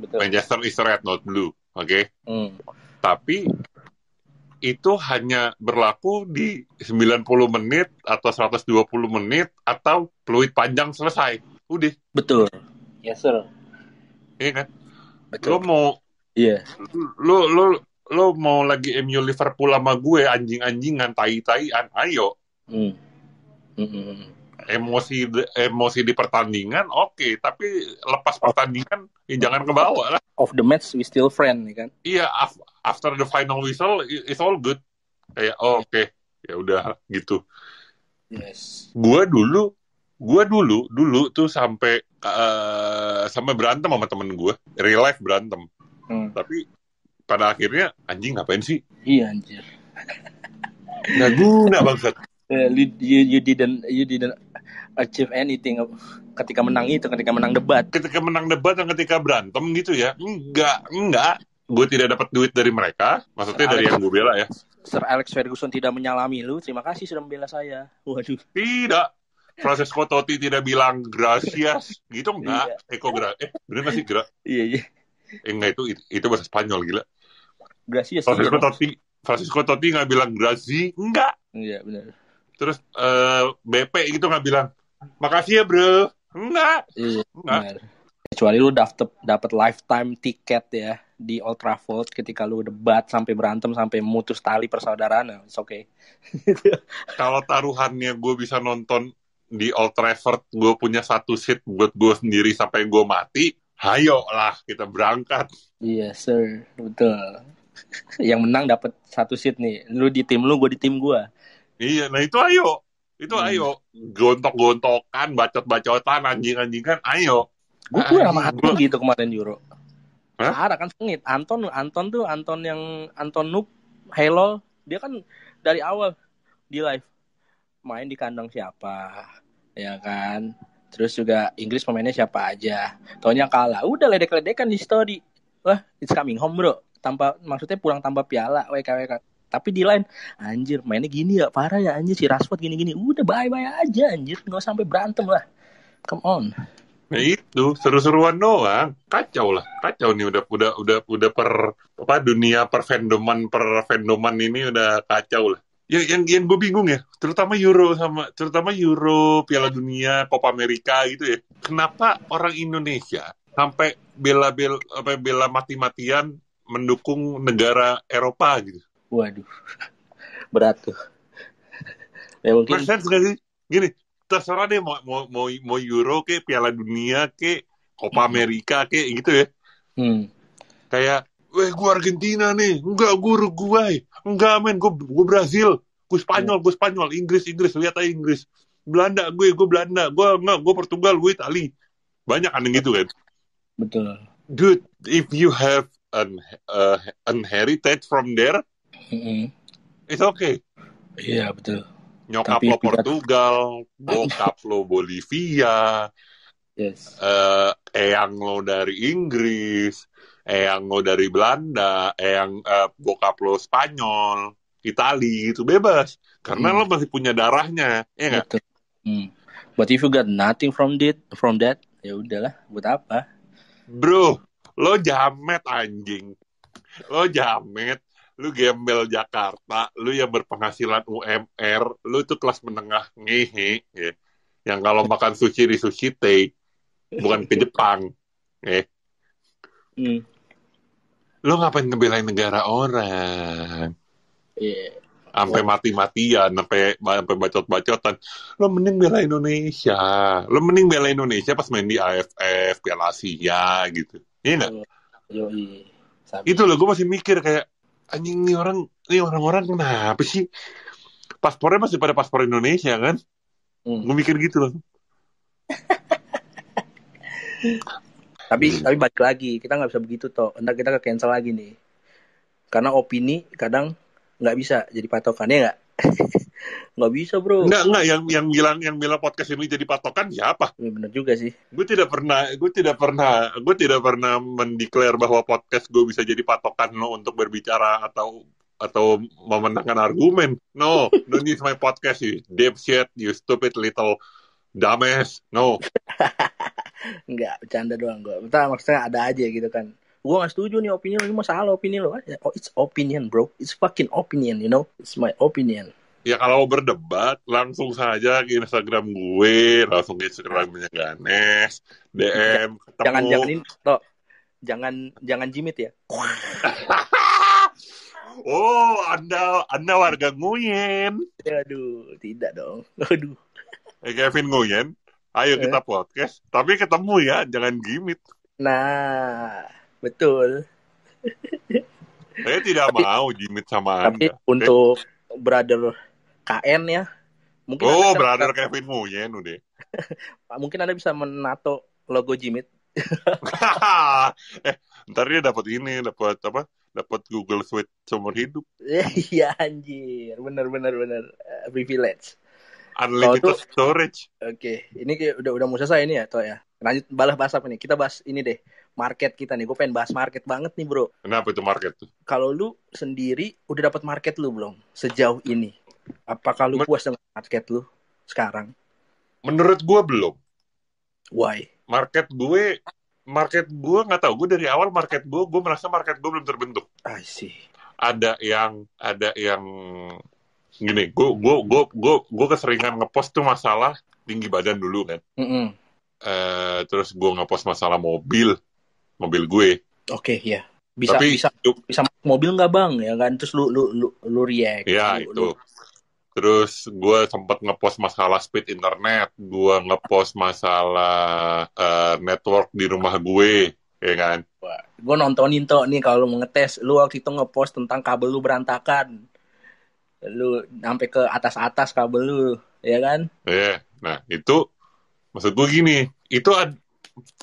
betul Manchester is red, not blue. Oke. Hmm. Tapi itu hanya berlaku di 90 menit atau 120 menit atau fluid panjang selesai. Udah, betul yes sir iya kan? Lo betul mau iya lo lo lo mau lagi MU Liverpool sama gue anjing-anjingan tai-taian, ayo. Hmm. Hmm, hmm. Emosi emosi di pertandingan oke, tapi lepas pertandingan ya jangan ke bawah lah. of the match we still friend ya kan Iya, af- after the final whistle it's all good. Kayak oh, oke, ya udah gitu. yes Gua dulu gua dulu dulu tuh sampai eh, sampai berantem sama temen gue, real life berantem. Hmm. Tapi pada akhirnya anjing ngapain sih? iya anjir Nggak guna bangsat. Eh, you, you, you didn't you didn't achieve anything ketika menang itu ketika menang debat Ketika menang debat dan ketika berantem gitu ya, enggak, enggak. Gue tidak dapat duit dari mereka, maksudnya dari yang gue bela ya. Sir Alex Ferguson tidak menyalami lu terima kasih sudah membela saya waduh Tidak. Francesco Totti tidak bilang gracias, gitu enggak. Eko gra, eh bener nggak sih gra? iya iya Eh, enggak itu itu bahasa Spanyol gila. gracias Francisco iya, Totti, Francisco Totti nggak bilang grazie, enggak. iya benar Terus eh, BP gitu nggak bilang makasih ya bro, enggak. iya Enggak. kecuali lu dapet dapat lifetime tiket ya di Old Trafford ketika lu debat sampai berantem sampai memutus tali persaudaraan it's okay Kalau taruhannya gue bisa nonton di Old Trafford, gue punya satu seat buat gue sendiri sampai gue mati, hayo lah kita berangkat. iya sir betul yang menang dapat satu seat nih lu di tim lu gue di tim gue Iya, nah itu ayo. Itu Hmm. ayo. Gontok-gontokan, bacot-bacotan, anjing-anjingan, ayo. Gue tuh sama gua- Anton gitu kemarin Euro. Hah? Parah kan sengit. Anton Anton tuh Anton yang Anton Noob Hello dia kan dari awal di live main di kandang siapa ya kan. Terus juga Inggris pemainnya siapa aja. Taunya kalah. Udah ledek-ledekan di story. Wah, it's coming home, Bro. Tanpa maksudnya pulang tanpa piala WKWK. Tapi di line anjir mainnya gini ya parah ya anjir si Rashford gini-gini. Udah bye-bye aja anjir. Nggak sampai berantem lah. Come on. Nah itu seru-seruan doang, kacau lah, kacau nih udah udah udah udah per apa dunia per fandoman per fandoman ini udah kacau lah. Yang yang yang gue bingung ya, terutama Euro sama terutama Euro, Piala Dunia, Copa America gitu ya. Kenapa orang Indonesia sampai bela-bela apa bela mati-matian mendukung negara Eropa gitu? Waduh. Berat tuh. ya mungkin Make sense sih? Gini, terserah deh mau mau mau, mau Euro ke Piala Dunia ke Copa America ke gitu ya. hmm. kayak, weh gue Argentina nih, enggak gue Uruguay, enggak men, gue gue Brazil, gue Spanyol gue Spanyol Inggris Inggris lihat aja Inggris Belanda gue gue Belanda gue enggak gue Portugal gue Itali banyak kan yang gitu kan Betul. dude if you have an uh, an heritage from there Mm-mm. it's okay Iya betul. nyokap Tapi lo Portugal bokap lo Bolivia Yes. eh eyang lo dari Inggris, eyang lo dari Belanda, eyang eh, bokap lo Spanyol, Itali gitu bebas karena Hmm. lo masih punya darahnya, ya nggak? Betul. Hmm. But if you got nothing from that, from that, ya udahlah, buat apa? Bro, lo jamet anjing, lo jamet, lu gembel Jakarta, lu yang berpenghasilan UMR, lu itu kelas menengah ngehe, ya. yang kalau makan sushi di sushi tei, bukan ke Jepang, ya. Hmm. Lo ngapain ngebelain negara orang? Iya. sampai mati-matian, sampai sampai bacot-bacotan. Lo mending bela Indonesia. Lo mending bela Indonesia pas main di AFF, Piala Asia gitu. Iya nggak? Yoi. Sabi. Itu loh, gue masih mikir kayak anjing nih orang, nih orang-orang kenapa sih? Paspornya masih pada paspor Indonesia kan? Hmm. Gue mikir gitu loh. Tapi tapi balik lagi, kita nggak bisa begitu toh. Ntar kita ke cancel lagi nih. Karena opini kadang nggak bisa jadi patokan ya nggak? Nggak bisa bro. Enggak, enggak, yang yang bilang yang bilang podcast ini jadi patokan siapa? Ya, bener juga sih. Gue tidak pernah, gue tidak pernah, gue tidak pernah mendeklar bahwa podcast gue bisa jadi patokan lo untuk berbicara atau atau memenangkan argumen. No, don't use my podcast, you dipshit, you stupid little dumbass. No, Nggak, bercanda doang gue. Bentar, maksudnya ada aja gitu kan. Gue gak setuju nih opini ini masalah opini lo. Oh, it's opinion bro. It's fucking opinion, you know. It's my opinion. ya kalau berdebat langsung saja ke Instagram gue, langsung ke Instagramnya Ganes, DM, ketemu. Jangan jangan ini toh. Jangan jangan jimit ya. oh, anda anda warga Nguyen. Aduh, tidak dong. Aduh. Eh, Kevin Nguyen, ayo Eh. kita podcast. Tapi ketemu ya, jangan gimit. Nah, betul. Saya tidak Tapi- mau jimit sama Tapi Anda. untuk brother KN ya, mungkin Oh, Anda bisa- brother Kevin Nguyen udah. mungkin Anda bisa menato logo Jimit. eh, ntar dia dapat ini, dapat apa? Dapat Google Suite seumur hidup. Iya anjir, bener bener bener Eh, privilege. Unlimited Kalau storage. Oke, ini kayak udah udah mau selesai ini ya, toh ya. Lanjut balas bahas apa nih? Kita bahas ini deh, market kita nih. Gue pengen bahas market banget nih, bro. Kenapa itu market tuh? Kalau lu sendiri udah dapat market lu belum sejauh ini? Apakah lu Men- puas dengan market lu sekarang? Menurut gue belum. Why? Market gue, market gue nggak tahu. Gue dari awal market gue, gue merasa market gue belum terbentuk. I see. Ada yang, ada yang gini. Gue, gue, gue, gue, gue keseringan ngepost tuh masalah tinggi badan dulu kan. Mm-mm. Eh, terus gue ngepost masalah mobil, mobil gue. Oke, ya. Bisa Tapi bisa bisa masuk mobil nggak bang ya kan? Terus lu lu lu, lu react. Ya Lu- itu. lu- Terus gue sempat ngepost masalah speed internet, gue ngepost masalah eh, network di rumah gue, ya kan? gue nontonin tuh nih kalau lu mau ngetes lu waktu itu ngepost tentang kabel lu berantakan lu sampai ke atas atas kabel lu ya kan Ya, nah itu maksud gue gini, itu ad-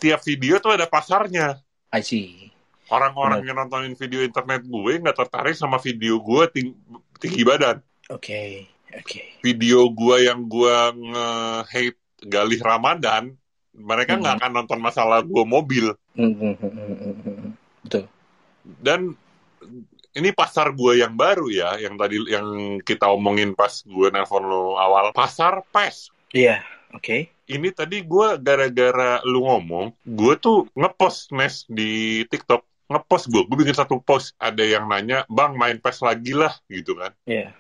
tiap video tuh ada pasarnya. I see Orang-orang yang nontonin video internet gue nggak tertarik sama video gue ting- tinggi badan. oke oke Video gue yang gue nge-hate Galih Ramadan, mereka nggak Hmm. akan nonton masalah gue mobil. Hmm, betul dan ini pasar gue yang baru ya, yang tadi yang kita omongin pas gue nelpon lo awal, pasar pes. iya oke Ini tadi gue gara-gara lu ngomong, gue tuh ngepost Nes di TikTok, ngepost gue, gue bikin satu post, ada yang nanya, bang main pes lagi lah, gitu kan. iya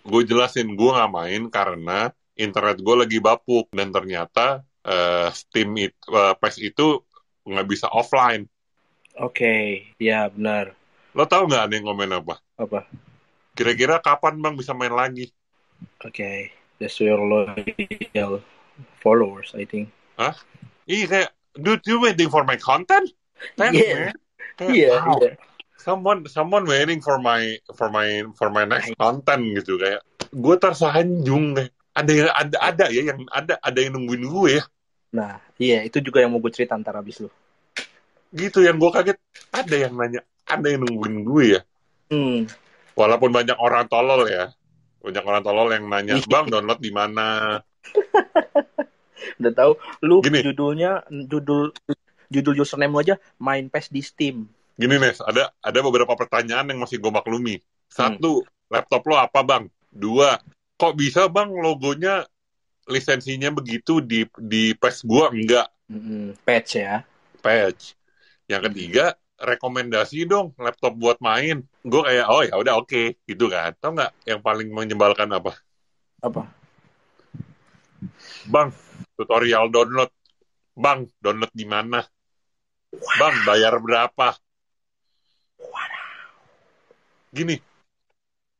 Gue jelasin, gue nggak main karena internet gue lagi bapuk, dan ternyata eh, Steam it, eh, PES itu nggak bisa offline. oke ya benar Lo tau nggak ada yang komen apa? apa Kira-kira kapan bang bisa main lagi? oke that's your loyal followers I think Iya kayak, dude, you waiting for my content? Thanks, Iya. man. Kayak, iya wow, iya Someone, someone waiting for my, for my, for my next content gitu kayak. gue tersanjung deh. Ada yang ada ada ya yang ada ada yang nungguin gue ya. Nah, iya itu juga yang mau gue cerita ntar abis lu. Gitu yang gue kaget. Ada yang nanya, ada yang nungguin gue ya. Hmm. Walaupun banyak orang tolol ya. Banyak orang tolol yang nanya. "Bang, download di mana?" Udah tahu lu Gini. judulnya judul judul username lu aja main PES di Steam. Gini Nes, ada ada beberapa pertanyaan yang masih gue maklumi. Satu, laptop lo apa bang? Dua, kok bisa bang logonya lisensinya begitu di di PES gua enggak Mm-mm. Patch ya. patch. Yang ketiga, rekomendasi dong laptop buat main. Gue kayak oh ya udah oke gitu kan. Tau nggak yang paling menyebalkan apa? Apa? Bang, tutorial download. Bang, download di mana? Bang, bayar berapa? Gini,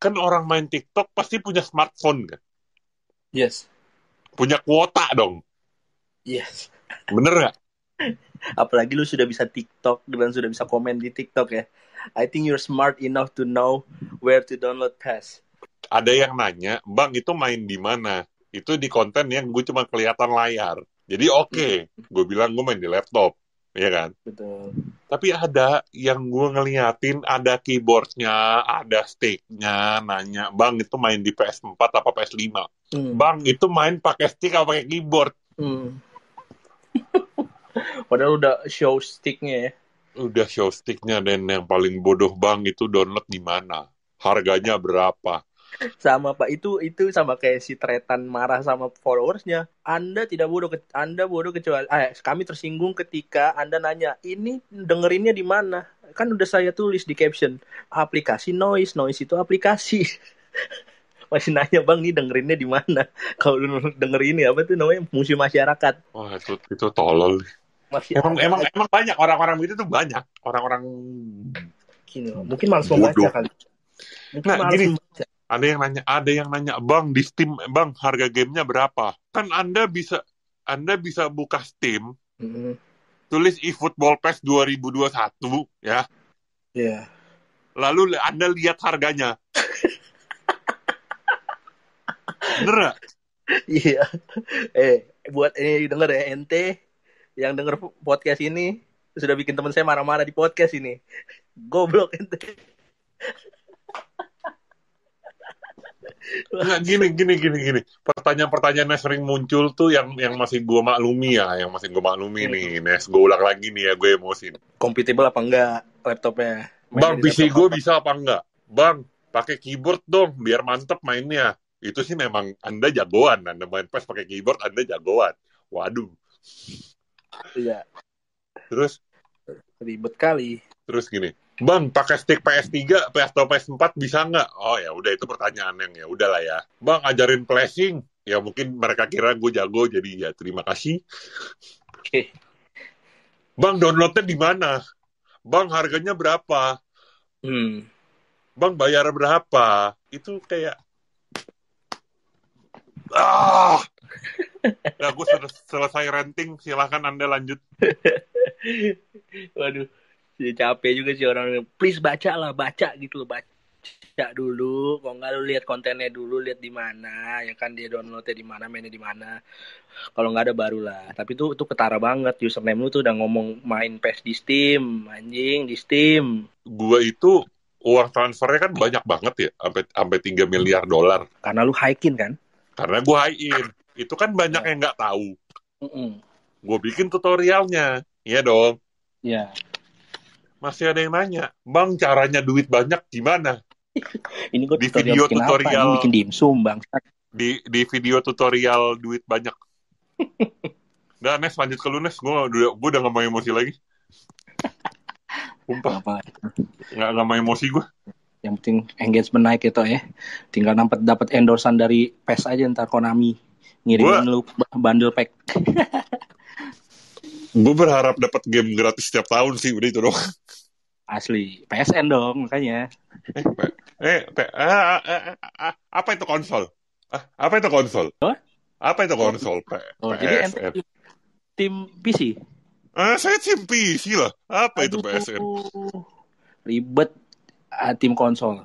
kan orang main TikTok pasti punya smartphone kan? Yes. Punya kuota dong. Yes. Bener nggak? Apalagi lu sudah bisa TikTok dan sudah bisa komen di TikTok ya. I think you're smart enough to know where to download PES. Ada yang nanya, Bang itu main di mana? Itu di konten yang gue cuma kelihatan layar. Jadi oke, gue bilang gue main di laptop. ya kan? Betul. Tapi ada yang gue ngeliatin ada keyboardnya, ada sticknya, nanya, bang itu main di PS4 apa PS5? Hmm. Bang itu main pakai stick apa pakai keyboard? Hmm. Padahal udah show sticknya ya. Udah show sticknya dan yang paling bodoh bang itu download di mana? Harganya berapa? Sama Pak itu itu sama kayak si Tretan marah sama followersnya. Anda tidak bodoh, Anda bodoh kecuali eh, kami tersinggung ketika Anda nanya ini dengerinnya di mana? Kan udah saya tulis di caption aplikasi noise, noise itu aplikasi. Masih nanya bang nih dengerinnya di mana? Kalau lu denger ini apa tuh namanya musuh masyarakat. Wah itu itu tolol. Masih Emang emang emang banyak orang-orang begitu tuh banyak orang-orang. gini loh. Mungkin malas Bodoh. membaca kali. Mungkin Nah, gini. membaca. Ada yang nanya, ada yang nanya, bang di Steam, bang harga gamenya berapa? Kan anda bisa anda bisa buka Steam, Mm, tulis eFootball PES 2021 ya. Iya. Lalu anda lihat harganya. Bener? Iya. Eh, buat ini denger ya ente yang denger podcast ini sudah bikin teman saya marah-marah di podcast ini. Goblok ente. Nggak, gini, gini, gini, gini. Pertanyaan-pertanyaan yang sering muncul tuh yang yang masih gue maklumi ya, yang masih gue maklumi Hmm. nih. Nes, gue ulang lagi nih ya, gue emosi. Compatible apa enggak laptopnya? Main Bang, PC laptop gue bisa apa enggak? Bang, pakai keyboard dong, biar mantep mainnya. Itu sih memang Anda jagoan. Anda main PES pakai keyboard, Anda jagoan. Waduh. Iya, Terus, ribet kali. terus gini. Bang, pakai stick PS3, PS atau PS4 bisa nggak? Oh ya udah itu pertanyaan yang ya udahlah ya. Bang, ajarin flashing. Ya mungkin mereka kira gue jago, jadi ya terima kasih. Oke. Bang, downloadnya di mana? Bang, harganya berapa? Hmm. Bang bayar berapa? Itu kayak ah. Ya gue sudah selesai renting, silahkan anda lanjut. Waduh. Jadi capek juga sih orang please baca lah, baca gitu loh, baca dulu. Kalau nggak lu lihat kontennya dulu, lihat di mana, ya kan dia downloadnya di mana, mainnya di mana. Kalau nggak ada barulah. Tapi itu itu ketara banget username lu tuh udah ngomong main PES di Steam, anjing di Steam. Gue itu uang transfernya kan banyak banget ya, sampai sampai 3 miliar dolar. Karena lu hiking kan? Karena gue high-in. Itu kan banyak yang nggak tahu. Mm Gue bikin tutorialnya. Iya dong. Ya. Masih ada yang nanya, Bang caranya duit banyak gimana? Ini gue Di video bikin apa? tutorial. Ini bikin dimsum bang. Di di video tutorial duit banyak. Udah, Nes, lanjut ke lu, Nes. Gue udah, gue udah gak mau emosi lagi. Sumpah, Apa? gak, gak mau emosi gue. Yang penting engagement naik gitu ya. Tinggal dapat dapat endorsan dari PES aja ntar Konami ngirimin lu bundle pack. Gue berharap dapat game gratis setiap tahun sih, udah itu doang. Asli PSN dong makanya. Eh, pe- ah, ah, ah, ah, apa itu konsol? Ah, apa itu konsol? Hah? Apa itu konsol? P- Oh, jadi ente PSN. tim, tim PC. Ah, saya tim PC lah. Apa itu Aduh, PSN? Ribet ah, tim konsol.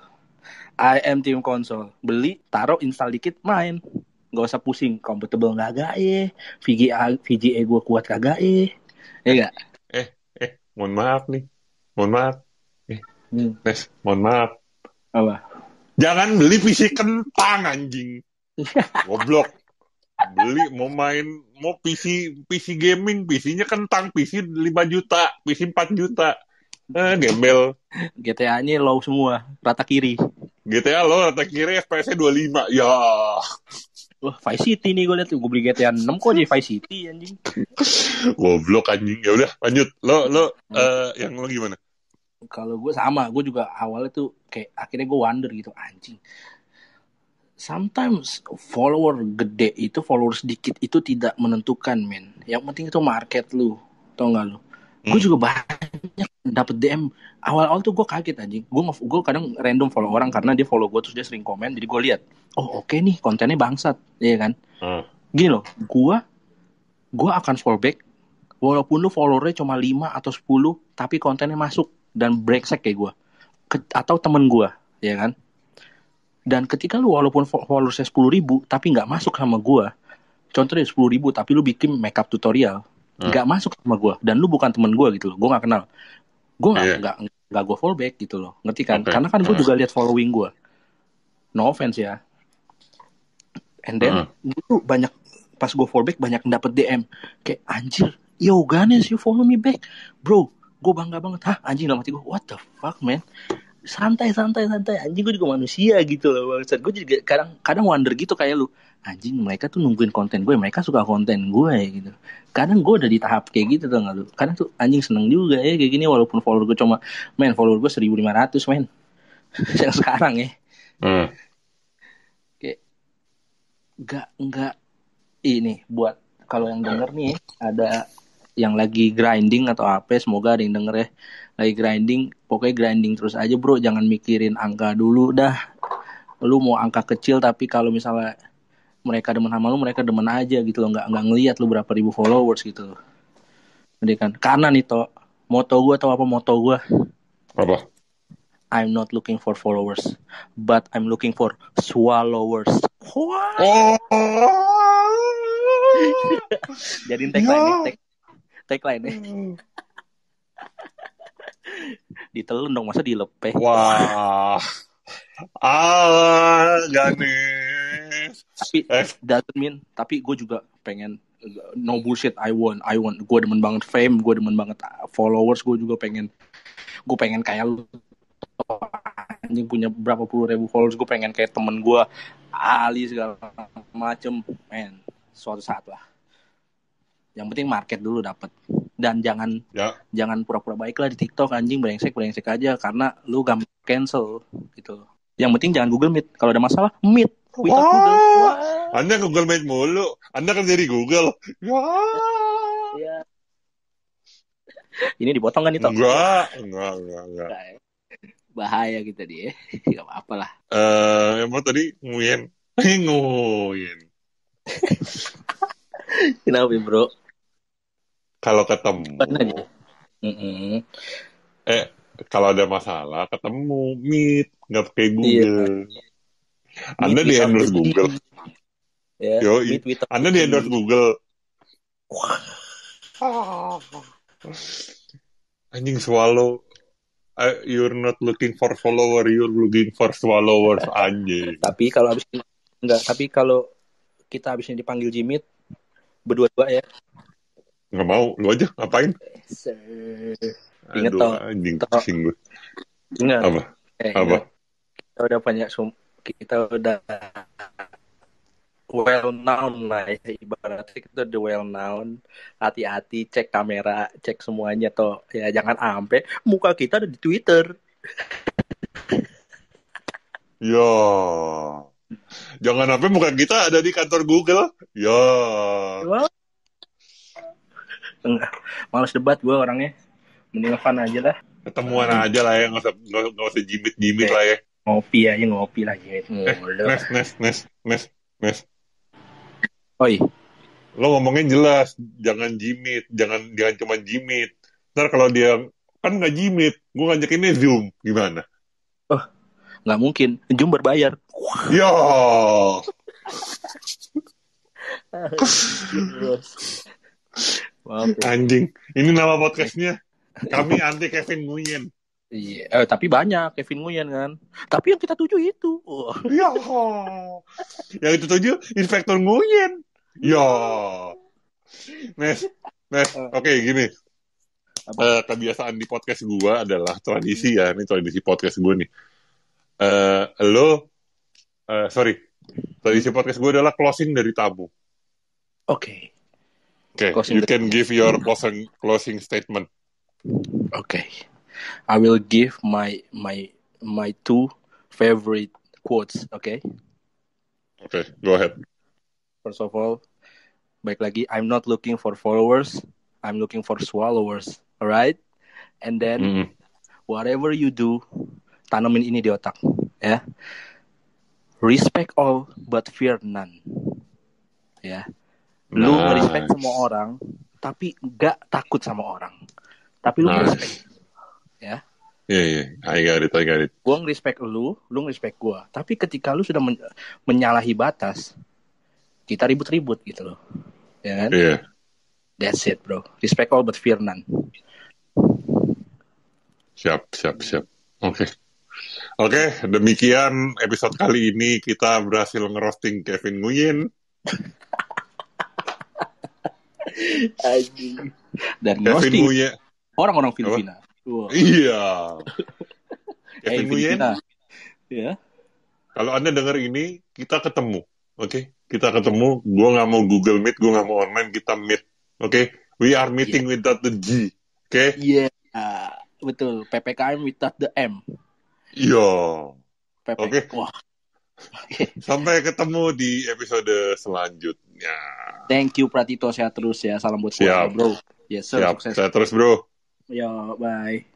I am tim konsol. Beli, taruh, install dikit, main. Gak usah pusing. Compatible kagak eh. VGA, VGA gue kuat kagak eh. Ya gak? Eh, eh, mohon maaf nih. Mohon maaf. Hmm. Nes, mohon maaf. Apa? Jangan beli PC kentang anjing. Goblok. Beli mau main mau PC PC gaming, PC-nya kentang, PC 5 juta, PC 4 juta. Eh, gembel. GTA-nya low semua. Rata kiri. GTA lo rata kiri FPS-nya 25. Ya. Wah, Vice City nih gue liat. Gue beli GTA 6 kok jadi Vice City anjing. Goblok anjing. Ya udah, lanjut. Lo lo eh, yang lo gimana? kalau gue sama gue juga awalnya tuh kayak akhirnya gue wonder gitu anjing sometimes follower gede itu follower sedikit itu tidak menentukan men yang penting itu market lu tau gak lu gue Hmm. juga banyak dapet DM awal-awal tuh gue kaget anjing. Gue gue kadang random follow orang karena dia follow gue terus dia sering komen jadi gue lihat oh oke nih kontennya bangsat. Ya kan? Ah. gini loh gue gue akan follow back walaupun lu followernya cuma 5 atau 10 tapi kontennya masuk dan brengsek kayak gue atau temen gue ya kan? Dan ketika lu walaupun fo- followersnya 10 ribu tapi nggak masuk sama gue contohnya 10 ribu tapi lu bikin makeup tutorial Hmm. nggak masuk sama gue dan lu bukan temen gue gitu loh gue nggak kenal gue nggak Iya. nggak nggak gue follow back gitu loh. Ngerti kan? Oke. karena kan gue Hmm. juga lihat following gue no offense ya. And then gue tuh banyak pas gue follow back banyak dapet DM kayak anjir yo Ganes you follow me back. Bro gue bangga banget. Hah anjing dalam hati gue what the fuck man santai santai. Santai anjing gue juga manusia gitu loh bangsat gue juga kadang kadang wonder gitu kayak lu. Anjing mereka tuh nungguin konten gue mereka suka konten gue ya gitu. Kadang gue udah di tahap kayak gitu tuh nggak lu? Kadang tuh anjing seneng juga ya kayak gini walaupun follower gue cuma men follower gue 1500 men. Yang sekarang ya. Ah. nggak nggak ini buat kalau yang denger nih ada yang lagi grinding atau apa semoga ada yang denger ya lagi grinding pokoknya grinding terus aja bro jangan mikirin angka dulu dah lu mau angka kecil tapi kalau misalnya mereka demen sama lu mereka demen aja gitu loh nggak nggak ngelihat lu berapa ribu followers gitu jadi kan karena nih to moto gue atau apa moto gue Apa? I'm not looking for followers but I'm looking for swallowers Wah. Oh. Jadiin tagline ya. Tag, tagline ya. Ditelan dong, masa dilepeh. Wah. Ah, Ganes. Tapi Eh, doesn't mean, tapi gue juga pengen no bullshit I want I want gue demen banget fame gue demen banget followers gue juga pengen gue pengen kayak lu anjing punya berapa puluh ribu followers gue pengen kayak temen gue Ali segala macem men suatu saat lah yang penting market dulu dapet dan jangan ya. jangan pura-pura baik lah di TikTok anjing brengsek brengsek aja karena lu gampang cancel gitu yang penting jangan Google Meet kalau ada masalah Meet without Wah. Google Wah. Anda Google Meet mulu. Anda kan dari Google. Ya. Iya. ini dipotong kan itu Enggak, enggak, enggak, enggak. bahaya kita dia nggak apa-apa lah Eh, yang mau tadi nguyen. nguyen. kenapa bro Kalau ketemu, eh, kalau ada masalah ketemu meet, nggak pakai Google. Anda Meet di endorse Google. ya meet without Anda di endorse Google. Anjing swallow. Uh, you're not looking for follower, you're looking for swallowers anjing. tapi kalau habis enggak tapi kalau kita habis ini dipanggil Jimit berdua-dua ya Nggak mau, lu aja ngapain? Ingat tau. anjing pusing gue. enggak Apa? eh, Apa? kita udah banyak sum- kita udah well known lah ya ibaratnya kita udah well known hati-hati cek kamera cek semuanya toh ya jangan ampe muka kita ada di Twitter Ya. Jangan sampai muka kita ada di kantor Google. Ya. Wah. Enggak, males debat gue orangnya mending fun aja lah Ketemuan aja lah ya, nggak usah, nggak, usah jimit-jimit lah ya. ngopi aja ngopi lah gitu Eh. Nes, Nes, Nes, Nes, Nes. Oi, Lo ngomongnya jelas, jangan jimit, jangan jangan cuma jimit. Ntar kalau dia kan nggak jimit, gue ngajakinnya zoom, gimana? nggak mungkin Jum berbayar Yo. Maaf ya. Anjing. Ini nama podcastnya. Kami anti Kevin Nguyen. Iya, eh, tapi banyak Kevin Nguyen kan. Tapi yang kita tuju itu. Wah. Ya. Yang itu tujuh Inspektur Nguyen. Ya. Nes, Nes, oke gini. Apa? Eh, kebiasaan di podcast gua adalah tradisi ya, ini tradisi podcast gua nih. Eh, lo, eh, sorry, tradisi podcast gua adalah closing dari tamu. Oke, Oke, Closing you can give your closing closing statement. oke. I will give my my my two favorite quotes. Oke. Oke, go ahead. First of all, baik lagi, I'm not looking for followers. I'm looking for swallowers. Alright? And then Mm. whatever you do, tanamin ini di otak, ya. Respect all but fear none. Ya. Lu Nice. respect semua orang, tapi gak takut sama orang. Tapi lu Nice. respect. Iya, iya, I got it, I got it. Gua respect lu, lu respect gua. Tapi ketika lu sudah men- menyalahi batas, kita ribut-ribut gitu loh. Ya kan? Iya. That's it, bro. Respect all but fear none. Siap, siap, siap. Oke. Oke, demikian episode kali ini kita berhasil ngerosting Kevin Nguyen. Dan Kevin Nguyen. orang-orang Filipina. Wah. Iya. Hey, Kevin Nguyen, Filipina. Ya. kalau Anda dengar ini, kita ketemu. Oke? Kita ketemu. Gua nggak mau Google Meet, gua nggak mau online, kita meet. Oke? We are meeting without the G. Oke? Iya. Ah, betul. PPKM without the M. Yo. PP. Oke. Wah. Sampai ketemu di episode selanjutnya. Thank you Pratito sehat terus ya. Salam buat Siap. keluarga, bro. Yes sir. Siap. Sukses. Saya terus, bro. Yo, bye.